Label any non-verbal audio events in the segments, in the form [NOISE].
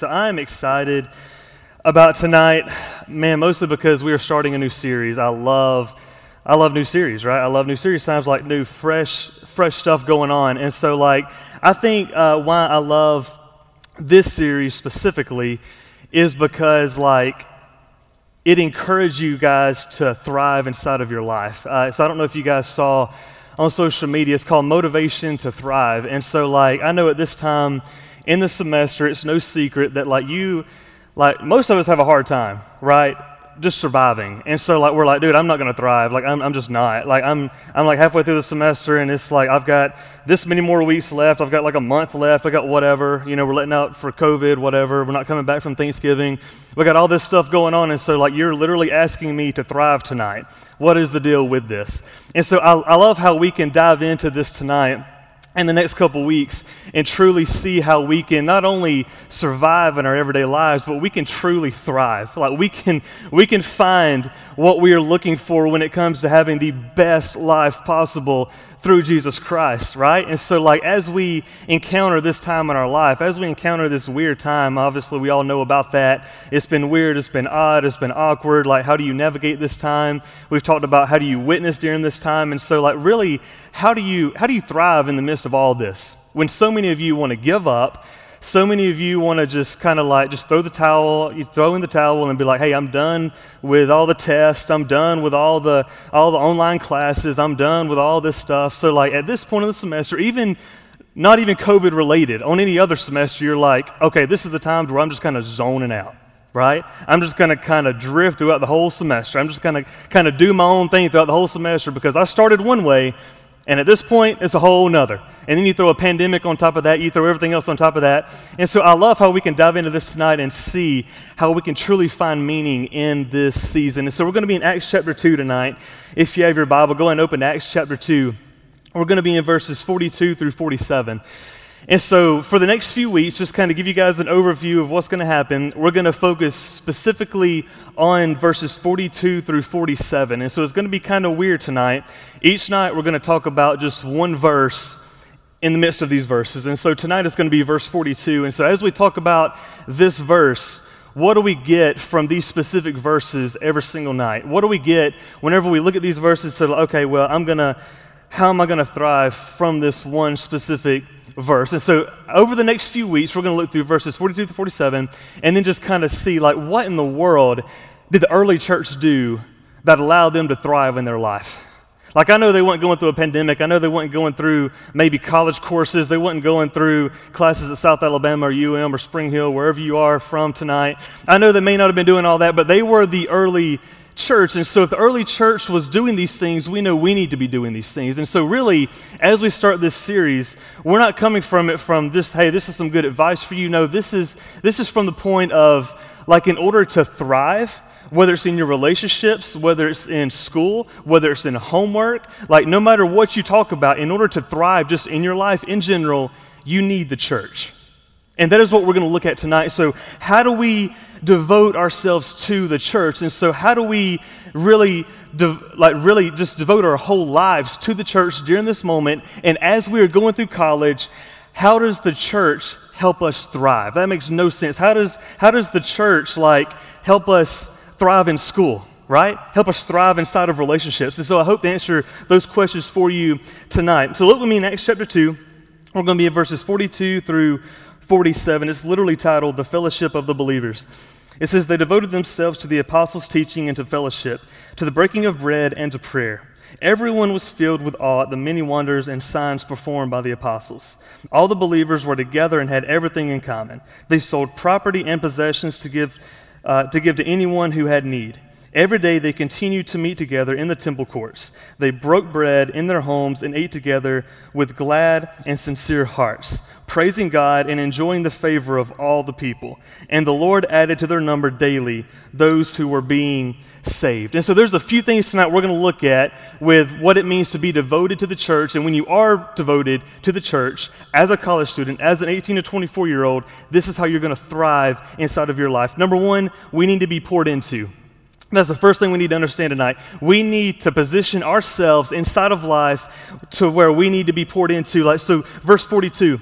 So I'm excited about tonight, man, mostly because we are starting a new series. I love I love new series, right? I love new series. Sounds like new, fresh, fresh stuff going on. And so, like, I think uh, why I love this series specifically is because, like, it encouraged you guys to thrive inside of your life. Uh, so I don't know if you guys saw on social media. It's called Motivation to Thrive. And so, like, I know at this time in the semester, it's no secret that like you, like most of us have a hard time, right? Just surviving. And so like we're like, dude, I'm not gonna thrive. Like I'm, I'm just not. Like I'm I'm like halfway through the semester and it's like I've got this many more weeks left. I've got like a month left. I got whatever. You know, we're letting out for COVID, whatever. We're not coming back from Thanksgiving. We got all this stuff going on. And so like you're literally asking me to thrive tonight. What is the deal with this? And so I, I love how we can dive into this tonight in the next couple weeks and truly see how we can not only survive in our everyday lives but we can truly thrive. Like we can we can find what we are looking for when it comes to having the best life possible through Jesus Christ, right? And so, like, as we encounter this time in our life, as we encounter this weird time, obviously we all know about that. It's been weird, it's been odd, it's been awkward. Like, how do you navigate this time? We've talked about how do you witness during this time. And so, like, really, how do you how do you thrive in the midst of all this? When so many of you want to give up, so many of you want to just kind of like just throw the towel you throw in the towel and be like hey i'm done with all the tests i'm done with all the all the online classes i'm done with all this stuff. So like at this point in the semester even not even covid related on any other semester you're like okay this is the time where i'm just kind of zoning out right? I'm just going to kind of drift throughout the whole semester. I'm just going to kind of do my own thing throughout the whole semester because i started one way and at this point, it's a whole nother. And then you throw a pandemic on top of that, you throw everything else on top of that. And so I love how we can dive into this tonight and see how we can truly find meaning in this season. And so we're going to be in Acts chapter 2 tonight. If you have your Bible, go and open Acts chapter 2. We're going to be in verses 42 through 47. And so, for the next few weeks, just kind of give you guys an overview of what's going to happen, we're going to focus specifically on verses 42 through 47. And so, it's going to be kind of weird tonight. Each night, we're going to talk about just one verse in the midst of these verses. And so, tonight is going to be verse 42. And so, as we talk about this verse, what do we get from these specific verses every single night? What do we get whenever we look at these verses? So, okay, well, I'm going to, how am I going to thrive from this one specific verse. And so over the next few weeks, we're going to look through verses 42 to 47 and then just kind of see, like, what in the world did the early church do that allowed them to thrive in their life? Like, I know they weren't going through a pandemic. I know they weren't going through maybe college courses. They weren't going through classes at South Alabama or UM or Spring Hill, wherever you are from tonight. I know they may not have been doing all that, but they were the early church. And so, if the early church was doing these things, we know we need to be doing these things. And so, really, as we start this series, we're not coming from it from just, hey, this is some good advice for you. No, this is, this is from the point of, like, in order to thrive, whether it's in your relationships, whether it's in school, whether it's in homework, like, no matter what you talk about, in order to thrive just in your life in general, you need the church. And that is what we're going to look at tonight. So, how do we devote ourselves to the church? And so, how do we really, like, really just devote our whole lives to the church during this moment? And as we are going through college, how does the church help us thrive? That makes no sense. How does, how does the church, like, help us thrive in school? right? Help us thrive inside of relationships. And so I hope to answer those questions for you tonight. So look with me in Acts chapter 2. We're going to be in verses 42 through 47. It's literally titled The Fellowship of the Believers. It says, They devoted themselves to the apostles' teaching and to fellowship, to the breaking of bread and to prayer. Everyone was filled with awe at the many wonders and signs performed by the apostles. All the believers were together and had everything in common. They sold property and possessions to give, uh, to give to anyone who had need. Every day they continued to meet together in the temple courts. They broke bread in their homes and ate together with glad and sincere hearts, praising God and enjoying the favor of all the people. And the Lord added to their number daily those who were being saved. And so there's a few things tonight we're going to look at with what it means to be devoted to the church. And when you are devoted to the church as a college student, as an 18 to 24 year old, this is how you're going to thrive inside of your life. Number one, we need to be poured into. That's the first thing we need to understand tonight. We need to position ourselves inside of life to where we need to be poured into. Like so, verse 42.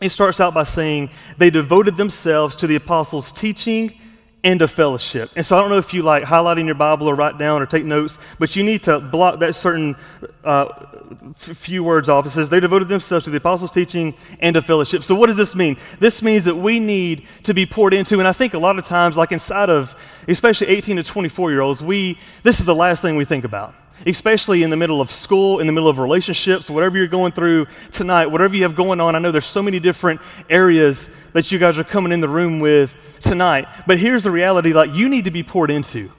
it starts out by saying they devoted themselves to the apostles' teaching and to fellowship. And so I don't know if you like highlighting your Bible or write down or take notes, but you need to block that certain uh, f- few words off. It says they devoted themselves to the apostles' teaching and to fellowship. So what does this mean? This means that we need to be poured into. And I think a lot of times, like inside of especially 18 to 24 year olds, we this is the last thing we think about especially in the middle of school, in the middle of relationships, whatever you're going through tonight, whatever you have going on. I know there's so many different areas that you guys are coming in the room with tonight. But here's the reality like, you need to be poured into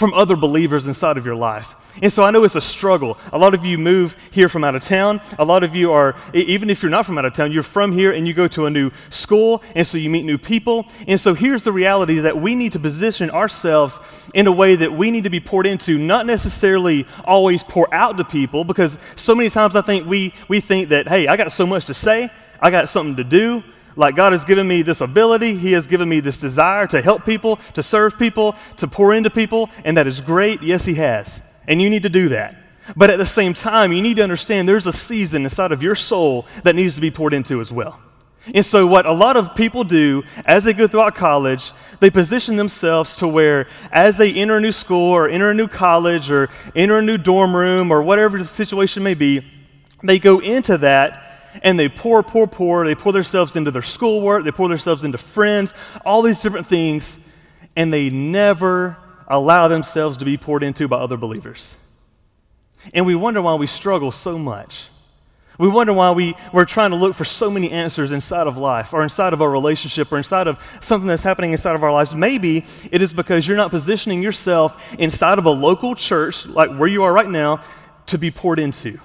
from other believers inside of your life. And so I know it's a struggle. A lot of you move here from out of town. A lot of you are, even if you're not from out of town, you're from here and you go to a new school, and so you meet new people. And so here's the reality that we need to position ourselves in a way that we need to be poured into, not necessarily always pour out to people, because so many times I think we, we think that, hey, I got so much to say, I got something to do, like God has given me this ability, He has given me this desire to help people, to serve people, to pour into people, and that is great. Yes, He has. And you need to do that. But at the same time, you need to understand there's a season inside of your soul that needs to be poured into as well. And so, what a lot of people do as they go throughout college, they position themselves to where, as they enter a new school or enter a new college or enter a new dorm room or whatever the situation may be, they go into that and they pour, pour, pour. They pour themselves into their schoolwork, they pour themselves into friends, all these different things, and they never allow themselves to be poured into by other believers. And we wonder why we struggle so much. We wonder why we, we're trying to look for so many answers inside of life or inside of our relationship or inside of something that's happening inside of our lives. Maybe it is because you're not positioning yourself inside of a local church, like where you are right now, to be poured into.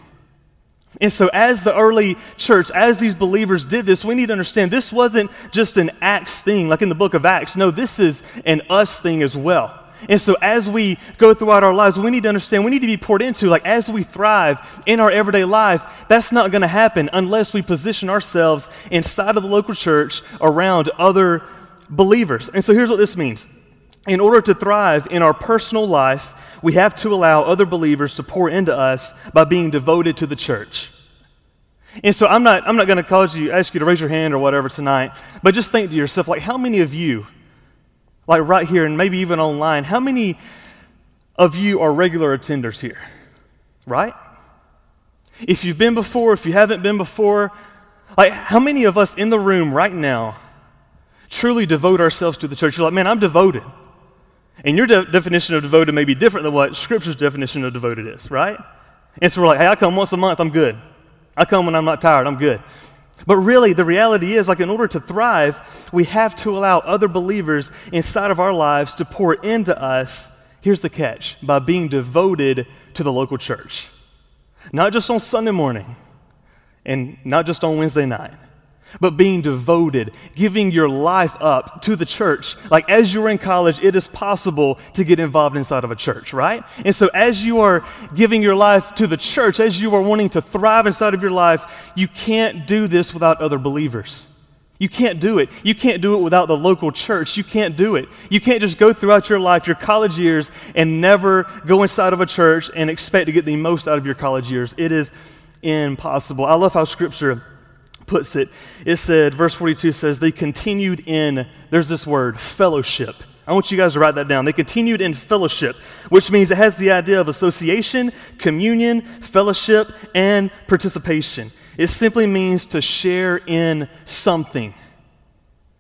And so, as the early church, as these believers did this, we need to understand this wasn't just an Acts thing, like in the book of Acts. No, this is an us thing as well. And so, as we go throughout our lives, we need to understand, we need to be poured into, like as we thrive in our everyday life, that's not going to happen unless we position ourselves inside of the local church around other believers. And so, here's what this means in order to thrive in our personal life, we have to allow other believers to pour into us by being devoted to the church. And so I'm not, I'm not going to you, ask you to raise your hand or whatever tonight, but just think to yourself, like, how many of you, like right here and maybe even online, how many of you are regular attenders here? Right? If you've been before, if you haven't been before, like, how many of us in the room right now truly devote ourselves to the church? You're like, man, I'm devoted. And your de- definition of devoted may be different than what Scripture's definition of devoted is, right? And so we're like, hey, I come once a month, I'm good. I come when I'm not tired, I'm good. But really, the reality is, like, in order to thrive, we have to allow other believers inside of our lives to pour into us. Here's the catch by being devoted to the local church. Not just on Sunday morning and not just on Wednesday night, but being devoted, giving your life up to the church. Like as you're in college, it is possible to get involved inside of a church, right? And so as you are giving your life to the church, as you are wanting to thrive inside of your life, you can't do this without other believers. You can't do it. You can't do it without the local church. You can't do it. You can't just go throughout your life, your college years, and never go inside of a church and expect to get the most out of your college years. It is impossible. I love how scripture puts it. It said, verse 42 says, they continued in, there's this word, fellowship. I want you guys to write that down. They continued in fellowship, which means it has the idea of association, communion, fellowship, and participation. It simply means to share in something.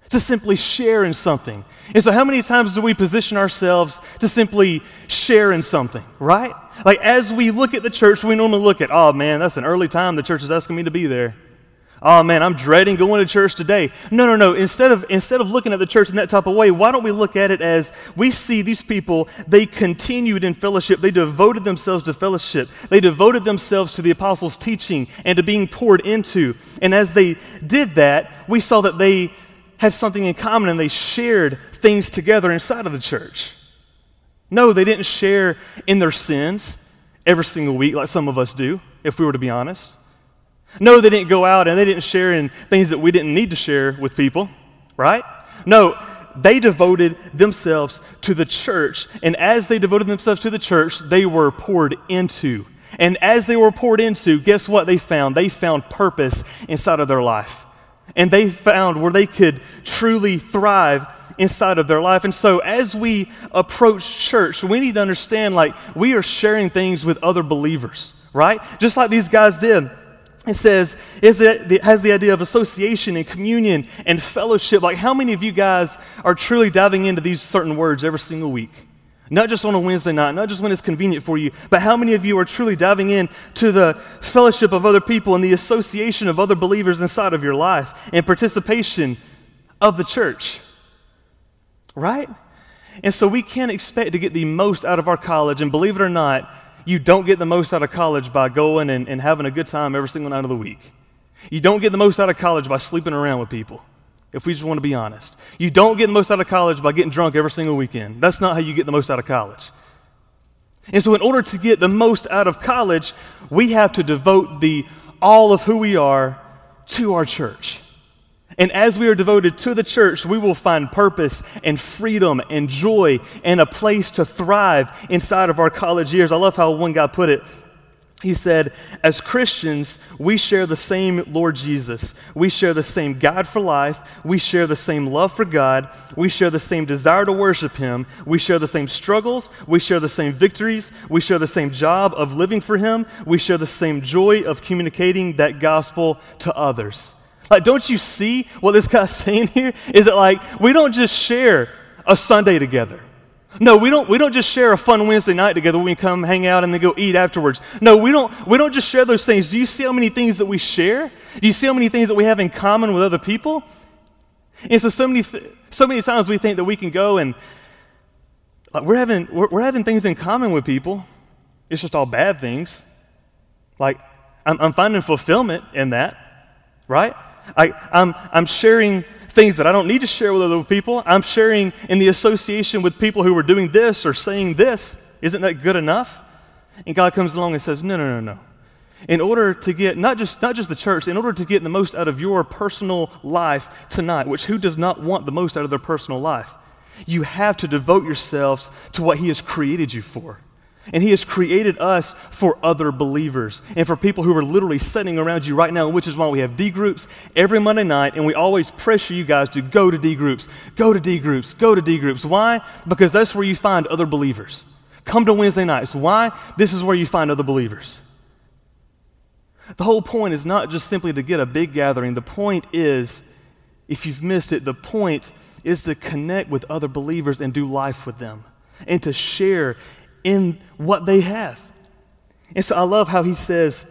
To simply share in something. And so, how many times do we position ourselves to simply share in something, right? Like, as we look at the church, we normally look at, oh man, that's an early time the church is asking me to be there oh man, I'm dreading going to church today. No, no, no. Instead of, instead of looking at the church in that type of way, why don't we look at it as we see these people, they continued in fellowship. They devoted themselves to fellowship. They devoted themselves to the apostles' teaching and to being poured into. And as they did that, we saw that they had something in common and they shared things together inside of the church. No, they didn't share in their sins every single week like some of us do, if we were to be honest. No, they didn't go out and they didn't share in things that we didn't need to share with people, right? No, they devoted themselves to the church. And as they devoted themselves to the church, they were poured into. And as they were poured into, guess what they found? They found purpose inside of their life. and they found where they could truly thrive inside of their life. And so as we approach church, we need to understand like we are sharing things with other believers, right? Just like these guys did. It says, is it has the idea of association and communion and fellowship. Like, how many of you guys are truly diving into these certain words every single week? Not just on a Wednesday night, not just when it's convenient for you, but how many of you are truly diving in to the fellowship of other people and the association of other believers inside of your life and participation of the church? Right? And so we can't expect to get the most out of our college, and believe it or not, you don't get the most out of college by going and, and having a good time every single night of the week. You don't get the most out of college by sleeping around with people if we just want to be honest. You don't get the most out of college by getting drunk every single weekend. That's not how you get the most out of college. And so, in order to get the most out of college, we have to devote the all of who we are to our church. And as we are devoted to the church, we will find purpose and freedom and joy and a place to thrive inside of our college years. I love how one guy put it he said, As Christians, we share the same Lord Jesus. We share the same God for life. We share the same love for God. We share the same desire to worship Him. We share the same struggles. We share the same victories. We share the same job of living for Him. We share the same joy of communicating that gospel to others. Like, don't you see what this guy's [LAUGHS] saying here? Is it like we don't just share a Sunday together? No, we don't, we don't just share a fun Wednesday night together when we come hang out and then go eat afterwards. No, we don't, we don't just share those things. Do you see how many things that we share? Do you see how many things that we have in common with other people? And so, so many, th- so many times we think that we can go and like, we're, having, we're, we're having things in common with people. It's just all bad things. Like, I'm, I'm finding fulfillment in that, right? I, I'm, I'm sharing things that I don't need to share with other people. I'm sharing in the association with people who are doing this or saying this. Isn't that good enough? And God comes along and says, No, no, no, no. In order to get not just not just the church, in order to get the most out of your personal life tonight, which who does not want the most out of their personal life? You have to devote yourselves to what He has created you for. And He has created us for other believers and for people who are literally sitting around you right now, which is why we have D groups every Monday night, and we always pressure you guys to go to D groups, go to D groups, go to D groups. Why? Because that's where you find other believers. Come to Wednesday nights. Why? This is where you find other believers. The whole point is not just simply to get a big gathering. The point is, if you've missed it, the point is to connect with other believers and do life with them and to share in what they have. And so I love how he says,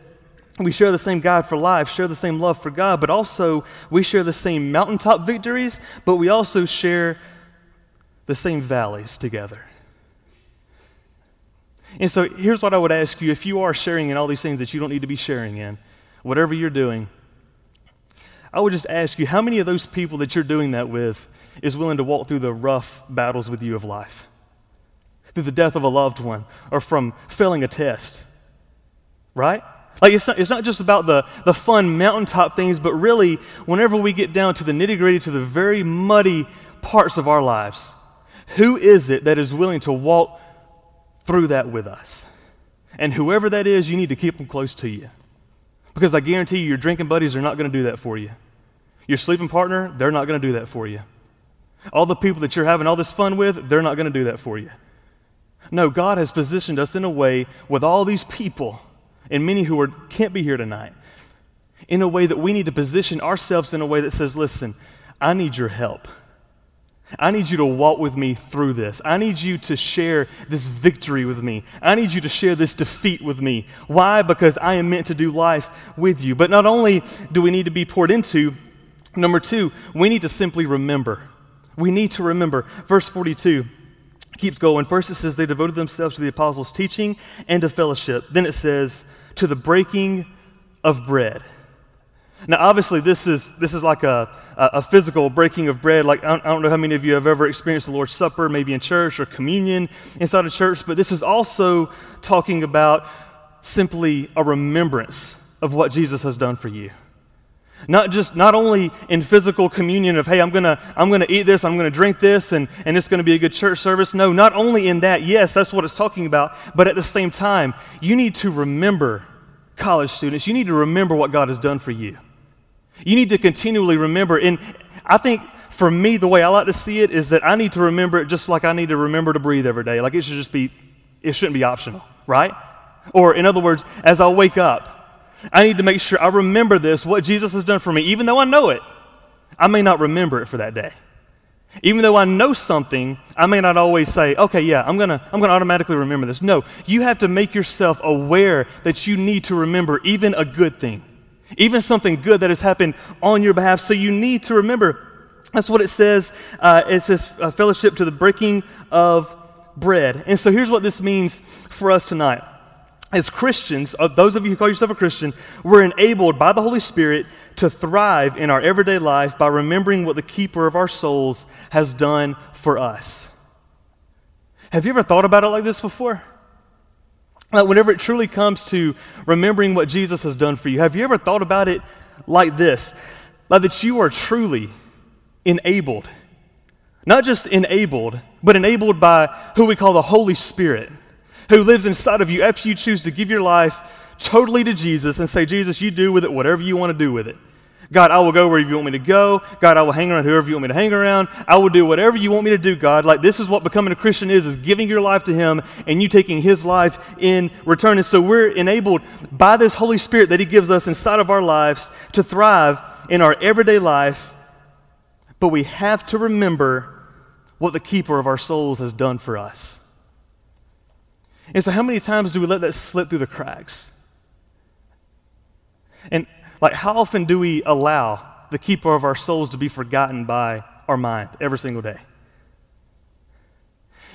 we share the same God for life, share the same love for God, but also we share the same mountaintop victories, but we also share the same valleys together. And so here's what I would ask you if you are sharing in all these things that you don't need to be sharing in, whatever you're doing, I would just ask you how many of those people that you're doing that with is willing to walk through the rough battles with you of life? Through the death of a loved one or from failing a test. Right? Like, it's not, it's not just about the, the fun mountaintop things, but really, whenever we get down to the nitty gritty, to the very muddy parts of our lives, who is it that is willing to walk through that with us? And whoever that is, you need to keep them close to you. Because I guarantee you, your drinking buddies are not going to do that for you. Your sleeping partner, they're not going to do that for you. All the people that you're having all this fun with, they're not going to do that for you. No, God has positioned us in a way with all these people and many who are, can't be here tonight, in a way that we need to position ourselves in a way that says, listen, I need your help. I need you to walk with me through this. I need you to share this victory with me. I need you to share this defeat with me. Why? Because I am meant to do life with you. But not only do we need to be poured into, number two, we need to simply remember. We need to remember. Verse 42 keeps going. First, it says they devoted themselves to the apostles' teaching and to fellowship. Then it says to the breaking of bread. Now, obviously, this is, this is like a, a physical breaking of bread. Like, I don't, I don't know how many of you have ever experienced the Lord's Supper, maybe in church or communion inside a church, but this is also talking about simply a remembrance of what Jesus has done for you. Not just, not only in physical communion of, hey, I'm gonna, I'm gonna eat this, I'm gonna drink this, and, and it's gonna be a good church service. No, not only in that, yes, that's what it's talking about, but at the same time, you need to remember, college students, you need to remember what God has done for you. You need to continually remember. And I think for me, the way I like to see it is that I need to remember it just like I need to remember to breathe every day. Like it should just be, it shouldn't be optional, right? Or in other words, as I wake up, I need to make sure I remember this, what Jesus has done for me, even though I know it. I may not remember it for that day. Even though I know something, I may not always say, okay, yeah, I'm going to I'm going to automatically remember this. No, you have to make yourself aware that you need to remember even a good thing, even something good that has happened on your behalf. So you need to remember. That's what it says. Uh, it says uh, fellowship to the breaking of bread. And so here's what this means for us tonight as Christians, uh, those of you who call yourself a Christian, we're enabled by the Holy Spirit to thrive in our everyday life by remembering what the keeper of our souls has done for us. Have you ever thought about it like this before? Like whenever it truly comes to remembering what Jesus has done for you, have you ever thought about it like this? Like that you are truly enabled. Not just enabled, but enabled by who we call the Holy Spirit who lives inside of you after you choose to give your life totally to Jesus and say, Jesus, you do with it whatever you want to do with it. God, I will go wherever you want me to go. God, I will hang around whoever you want me to hang around. I will do whatever you want me to do, God. Like this is what becoming a Christian is, is giving your life to him and you taking his life in return. And so we're enabled by this Holy Spirit that he gives us inside of our lives to thrive in our everyday life. But we have to remember what the keeper of our souls has done for us. And so, how many times do we let that slip through the cracks? And, like, how often do we allow the keeper of our souls to be forgotten by our mind every single day?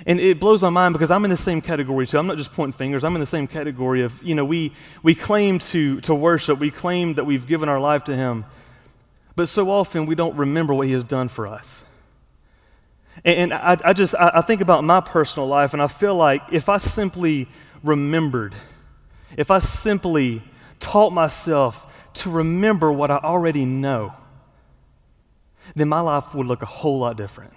And it blows my mind because I'm in the same category too. I'm not just pointing fingers. I'm in the same category of, you know, we, we claim to, to worship, we claim that we've given our life to Him, but so often we don't remember what He has done for us. And I, I just, I, think about my personal life, and I feel like if I simply remembered, if I simply taught myself to remember what I already know, then my life would look a whole lot different.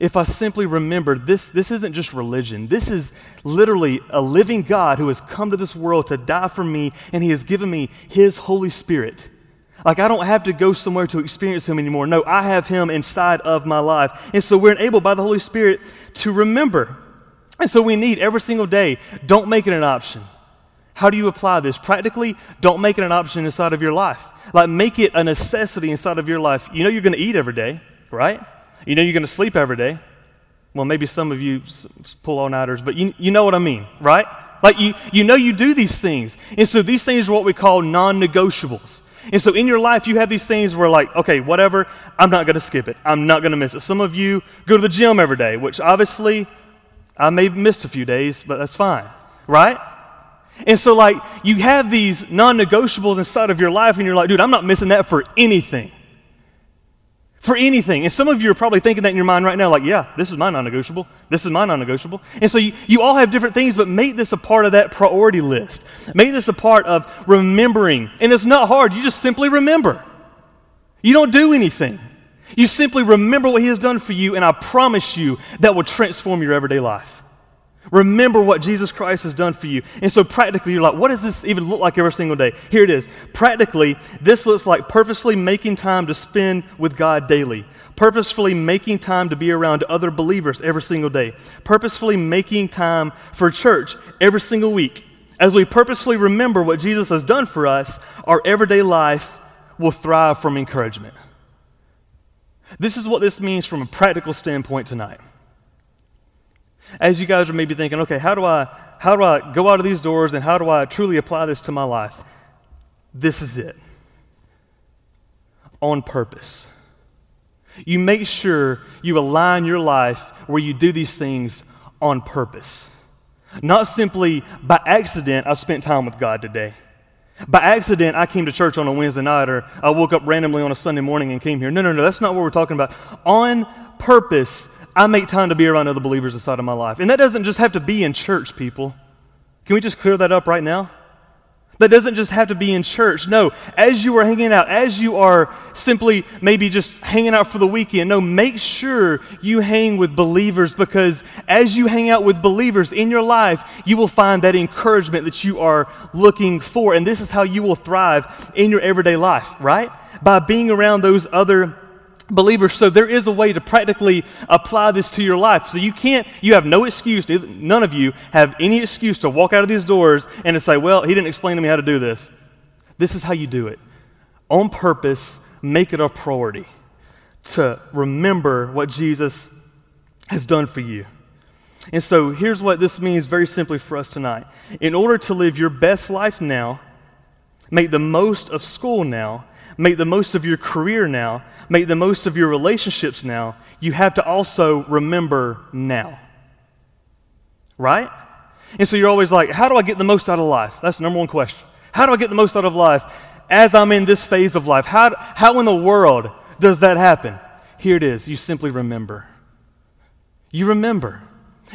If I simply remembered this, this isn't just religion. This is literally a living God who has come to this world to die for me, and He has given me His Holy Spirit. Like, I don't have to go somewhere to experience Him anymore. No, I have Him inside of my life. And so we're enabled by the Holy Spirit to remember. And so we need every single day, don't make it an option. How do you apply this? Practically, don't make it an option inside of your life. Like, make it a necessity inside of your life. You know you're going to eat every day, right? You know you're going to sleep every day. Well, maybe some of you pull all nighters, but you, you know what I mean, right? Like, you, you know you do these things. And so these things are what we call non negotiables. And so in your life, you have these things where, like, okay, whatever, I'm not going to skip it. I'm not going to miss it. Some of you go to the gym every day, which obviously I may have missed a few days, but that's fine, right? And so, like, you have these non negotiables inside of your life, and you're like, dude, I'm not missing that for anything for anything. And some of you are probably thinking that in your mind right now, like, yeah, this is my non negotiable. This is my non negotiable. And so you, you all have different things, but make this a part of that priority list. Make this a part of remembering. And it's not hard, you just simply remember. You don't do anything. You simply remember what He has done for you, and I promise you that will transform your everyday life. Remember what Jesus Christ has done for you. And so, practically, you're like, what does this even look like every single day? Here it is. Practically, this looks like purposely making time to spend with God daily, purposefully making time to be around other believers every single day, purposefully making time for church every single week. As we purposefully remember what Jesus has done for us, our everyday life will thrive from encouragement. This is what this means from a practical standpoint tonight as you guys are maybe thinking, okay, how do I how do I go out of these doors and how do I truly apply this to my life? This is it. On purpose. You make sure you align your life where you do these things on purpose. Not simply by accident, I spent time with God today. By accident, I came to church on a Wednesday night, or I woke up randomly on a Sunday morning and came here. No, no, no, that's not what we're talking about. On purpose, I make time to be around other believers inside of my life. And that doesn't just have to be in church, people. Can we just clear that up right now? That doesn't just have to be in church. No, as you are hanging out, as you are simply maybe just hanging out for the weekend, no, make sure you hang with believers because as you hang out with believers in your life, you will find that encouragement that you are looking for. And this is how you will thrive in your everyday life, right? By being around those other believers. So there is a way to practically apply this to your life. So you can't, you have no excuse, none of you have any excuse to walk out of these doors and to say, well, he didn't explain to me how to do this. This is how you do it. On purpose, make it a priority to remember what Jesus has done for you. And so here's what this means very simply for us tonight. In order to live your best life now, make the most of school now, make the most of your career now, make the most of your relationships now, you have to also remember now. Right? And so you're always like, how do I get the most out of life? That's the number one question. How do I get the most out of life as I'm in this phase of life? How, how in the world does that happen? Here it is. You simply remember. You remember.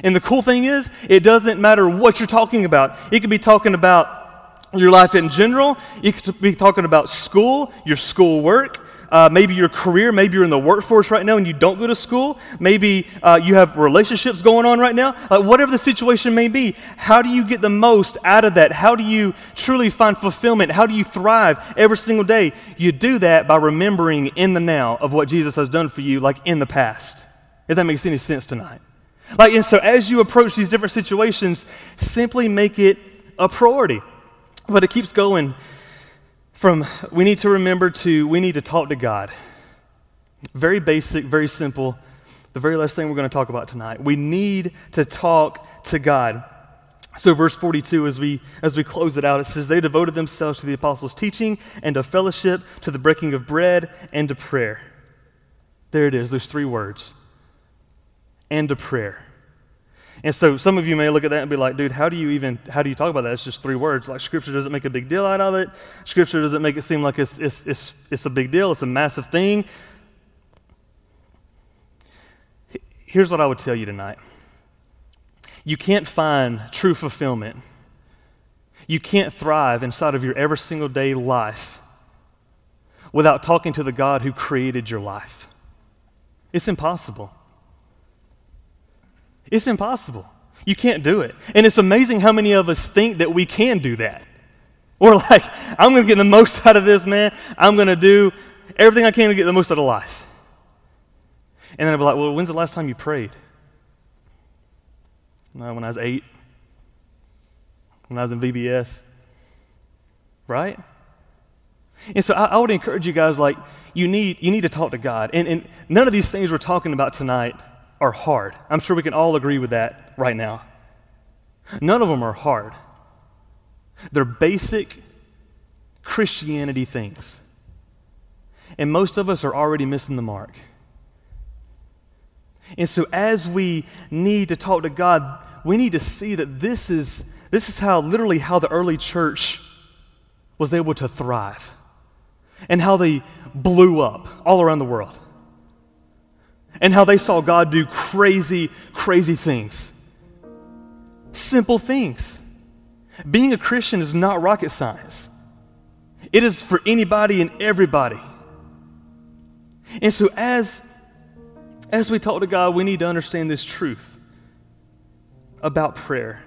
And the cool thing is, it doesn't matter what you're talking about. It could be talking about your life in general. You could be talking about school, your school work, uh, maybe your career. Maybe you're in the workforce right now and you don't go to school. Maybe uh, you have relationships going on right now. Like whatever the situation may be, how do you get the most out of that? How do you truly find fulfillment? How do you thrive every single day? You do that by remembering in the now of what Jesus has done for you, like in the past. If that makes any sense tonight. Like, and so as you approach these different situations, simply make it a priority. But it keeps going from we need to remember to we need to talk to God. Very basic, very simple. The very last thing we're going to talk about tonight. We need to talk to God. So verse 42 as we as we close it out it says they devoted themselves to the apostles' teaching and to fellowship, to the breaking of bread and to prayer. There it is, those three words. And to prayer. And so some of you may look at that and be like, dude, how do you even, how do you talk about that? It's just three words. Like scripture doesn't make a big deal out of it. Scripture doesn't make it seem like it's, it's, it's, it's a big deal. It's a massive thing. Here's what I would tell you tonight. You can't find true fulfillment. You can't thrive inside of your every single day life without talking to the God who created your life. It's impossible. It's impossible. You can't do it. And it's amazing how many of us think that we can do that. We're [LAUGHS] like, I'm going to get the most [LAUGHS] out of this, man. I'm going to do everything I can to get the most out of life. And then I'll be like, well, when's the last time you prayed? No, when I was eight, when I was in VBS, right? And so I, I, would encourage you guys, like, you need, you need to talk to God. And, and none of these things we're talking about tonight are hard. I'm sure we can all agree with that right now. None of them are hard. They're basic Christianity things. And most of us are already missing the mark. And so, as we need to talk to God, we need to see that this is, this is how, literally, how the early church was able to thrive and how they blew up all around the world and how they saw God do crazy, crazy things. Simple things. Being a Christian is not rocket science, it is for anybody and everybody. And so, as, as we talk to God, we need to understand this truth about prayer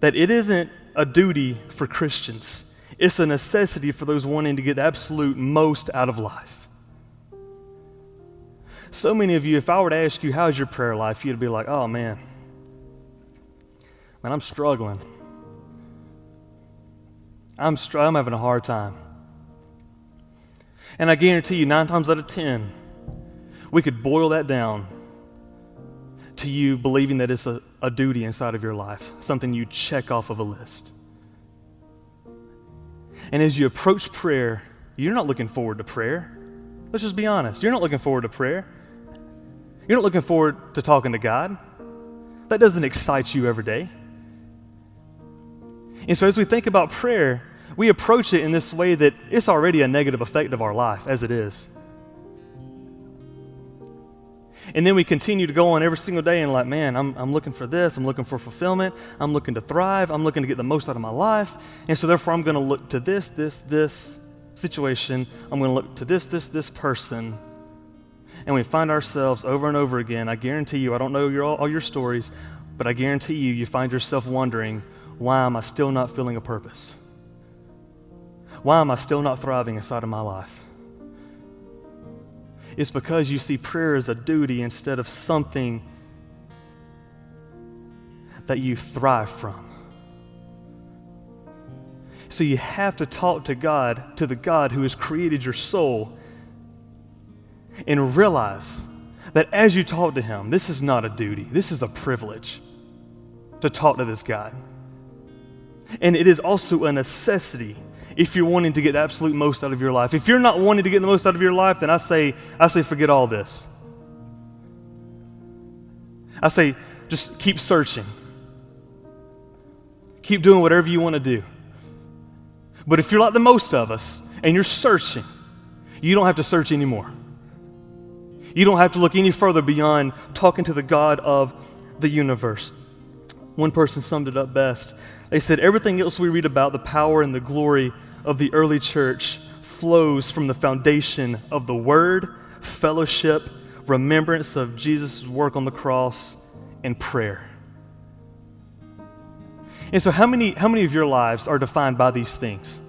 that it isn't a duty for Christians, it's a necessity for those wanting to get the absolute most out of life. So many of you, if I were to ask you, how's your prayer life, you'd be like, oh man, man, I'm struggling. I'm, str- I'm having a hard time. And I guarantee you, nine times out of ten, we could boil that down to you believing that it's a, a duty inside of your life, something you check off of a list. And as you approach prayer, you're not looking forward to prayer. Let's just be honest. You're not looking forward to prayer. You're not looking forward to talking to God. That doesn't excite you every day. And so, as we think about prayer, we approach it in this way that it's already a negative effect of our life as it is. And then we continue to go on every single day and, like, man, I'm, I'm looking for this. I'm looking for fulfillment. I'm looking to thrive. I'm looking to get the most out of my life. And so, therefore, I'm going to look to this, this, this situation. I'm going to look to this, this, this person. And we find ourselves over and over again. I guarantee you, I don't know your, all, all your stories, but I guarantee you, you find yourself wondering, why am I still not feeling a purpose? Why am I still not thriving inside of my life? It's because you see prayer as a duty instead of something that you thrive from. So you have to talk to God, to the God who has created your soul, and realize that as you talk to Him, this is not a duty, this is a privilege to talk to this God. And it is also a necessity if you're wanting to get the absolute most out of your life. If you're not wanting to get the most out of your life, then I say, I say forget all this. I say just keep searching. Keep doing whatever you want to do. But if you're like the most of us and you're searching, you don't have to search anymore. You don't have to look any further beyond talking to the God of the universe. One person summed it up best. They said, Everything else we read about the power and the glory of the early church flows from the foundation of the Word, fellowship, remembrance of Jesus' work on the cross, and prayer. And so, how many, how many of your lives are defined by these things?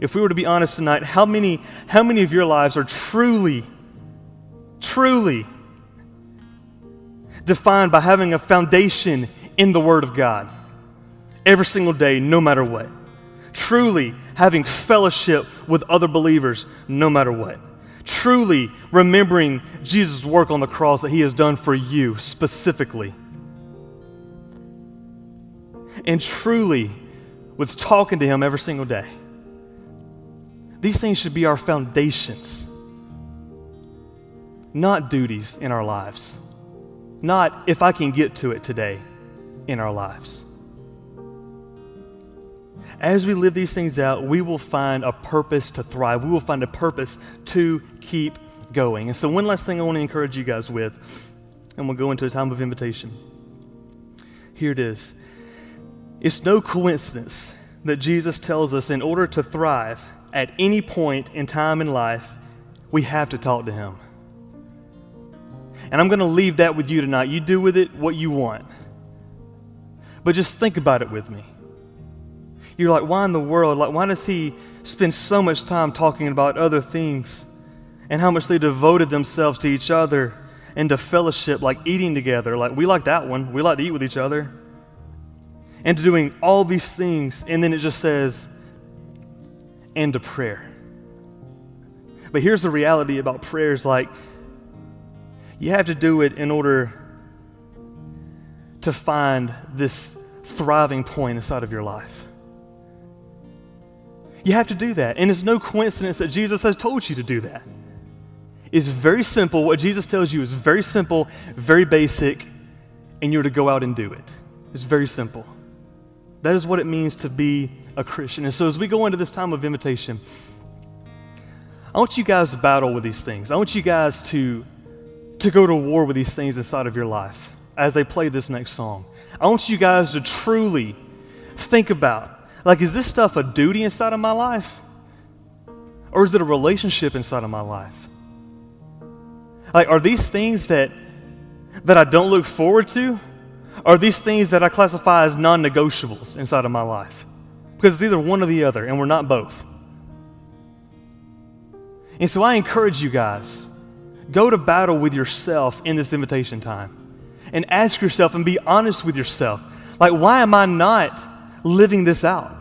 If we were to be honest tonight, how many, how many of your lives are truly, truly defined by having a foundation in the Word of God? every single day, no matter what. Truly having fellowship with other believers, no matter what. Truly remembering Jesus' work on the cross that he has done for you specifically. And truly with talking to him every single day. These things should be our foundations, not duties in our lives, not if I can get to it today in our lives as we live these things out, we will find a purpose to thrive. We will find a purpose to keep going. And so, one last thing I want to encourage you guys with, and we'll go into a time of invitation. Here it is. It's no coincidence that Jesus tells us in order to thrive at any point in time in life, we have to talk to Him. And I'm going to leave that with you tonight. You do with it what you want. But just think about it with me you're like, why in the world? Like, why does he spend so much time talking about other things and how much they devoted themselves to each other and to fellowship, like eating together? Like, we like that one. We like to eat with each other. And to doing all these things. And then it just says, and to prayer. But here's the reality about prayers like, you have to do it in order to find this thriving point inside of your life. You have to do that. And it's no coincidence that Jesus has told you to do that. It's very simple. What Jesus tells you is very simple, very basic, and you're to go out and do it. It's very simple. That is what it means to be a Christian. And so as we go into this time of invitation, I want you guys to battle with these things. I want you guys to, to go to war with these things inside of your life as they play this next song. I want you guys to truly think about like, is this stuff a duty inside of my life? Or is it a relationship inside of my life? Like, are these things that, that I don't look forward to? Are these things that I classify as non negotiables inside of my life? Because it's either one or the other, and we're not both. And so I encourage you guys go to battle with yourself in this invitation time and ask yourself and be honest with yourself. Like, why am I not living this out?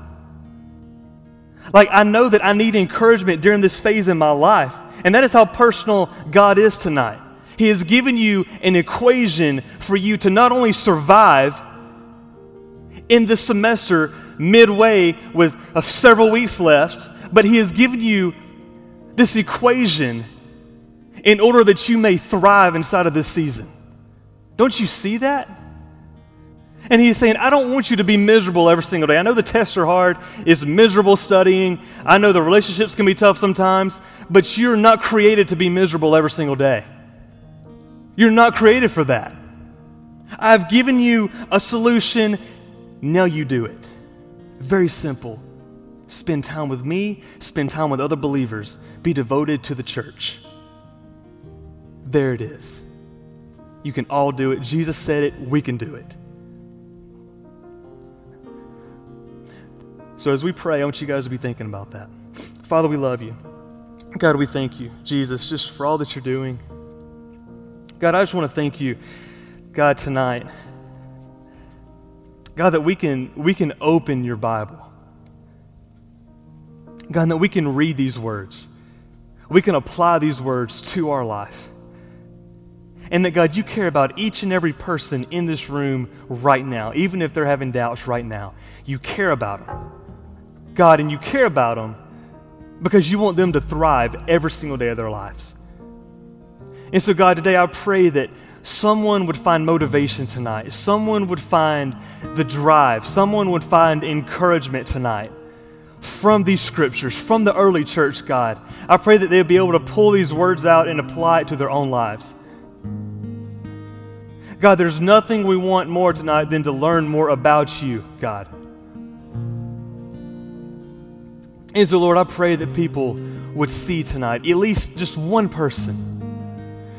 Like, I know that I need encouragement during this phase in my life. And that is how personal God is tonight. He has given you an equation for you to not only survive in this semester midway with several weeks left, but He has given you this equation in order that you may thrive inside of this season. Don't you see that? And he's saying, I don't want you to be miserable every single day. I know the tests are hard, it's miserable studying. I know the relationships can be tough sometimes, but you're not created to be miserable every single day. You're not created for that. I've given you a solution, now you do it. Very simple. Spend time with me, spend time with other believers, be devoted to the church. There it is. You can all do it. Jesus said it, we can do it. So as we pray, I want you guys to be thinking about that. Father, we love you. God, we thank you, Jesus, just for all that you're doing. God, I just want to thank you, God, tonight. God, that we can, we can open your Bible. God, that we can read these words. We can apply these words to our life. And that, God, you care about each and every person in this room right now, even if they're having doubts right now. You care about them. God, and you care about them because you want them to thrive every single day of their lives. And so, God, today I pray that someone would find motivation tonight, someone would find the drive, someone would find encouragement tonight from these scriptures, from the early church, God. I pray that they'll be able to pull these words out and apply it to their own lives. God, there's nothing we want more tonight than to learn more about you, God. And so, Lord, I pray that people would see tonight, at least just one person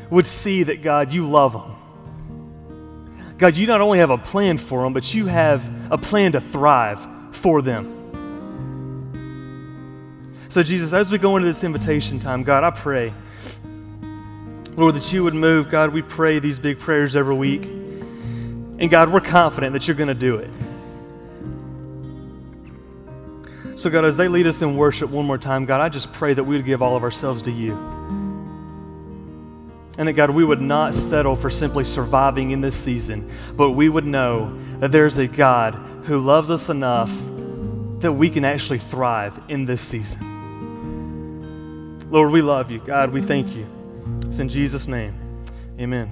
would see that, God, you love them. God, you not only have a plan for them, but you have a plan to thrive for them. So, Jesus, as we go into this invitation time, God, I pray, Lord, that you would move. God, we pray these big prayers every week. And God, we're confident that you're going to do it. So, God, as they lead us in worship one more time, God, I just pray that we would give all of ourselves to you. And that, God, we would not settle for simply surviving in this season, but we would know that there's a God who loves us enough that we can actually thrive in this season. Lord, we love you. God, we thank you. It's in Jesus' name. Amen.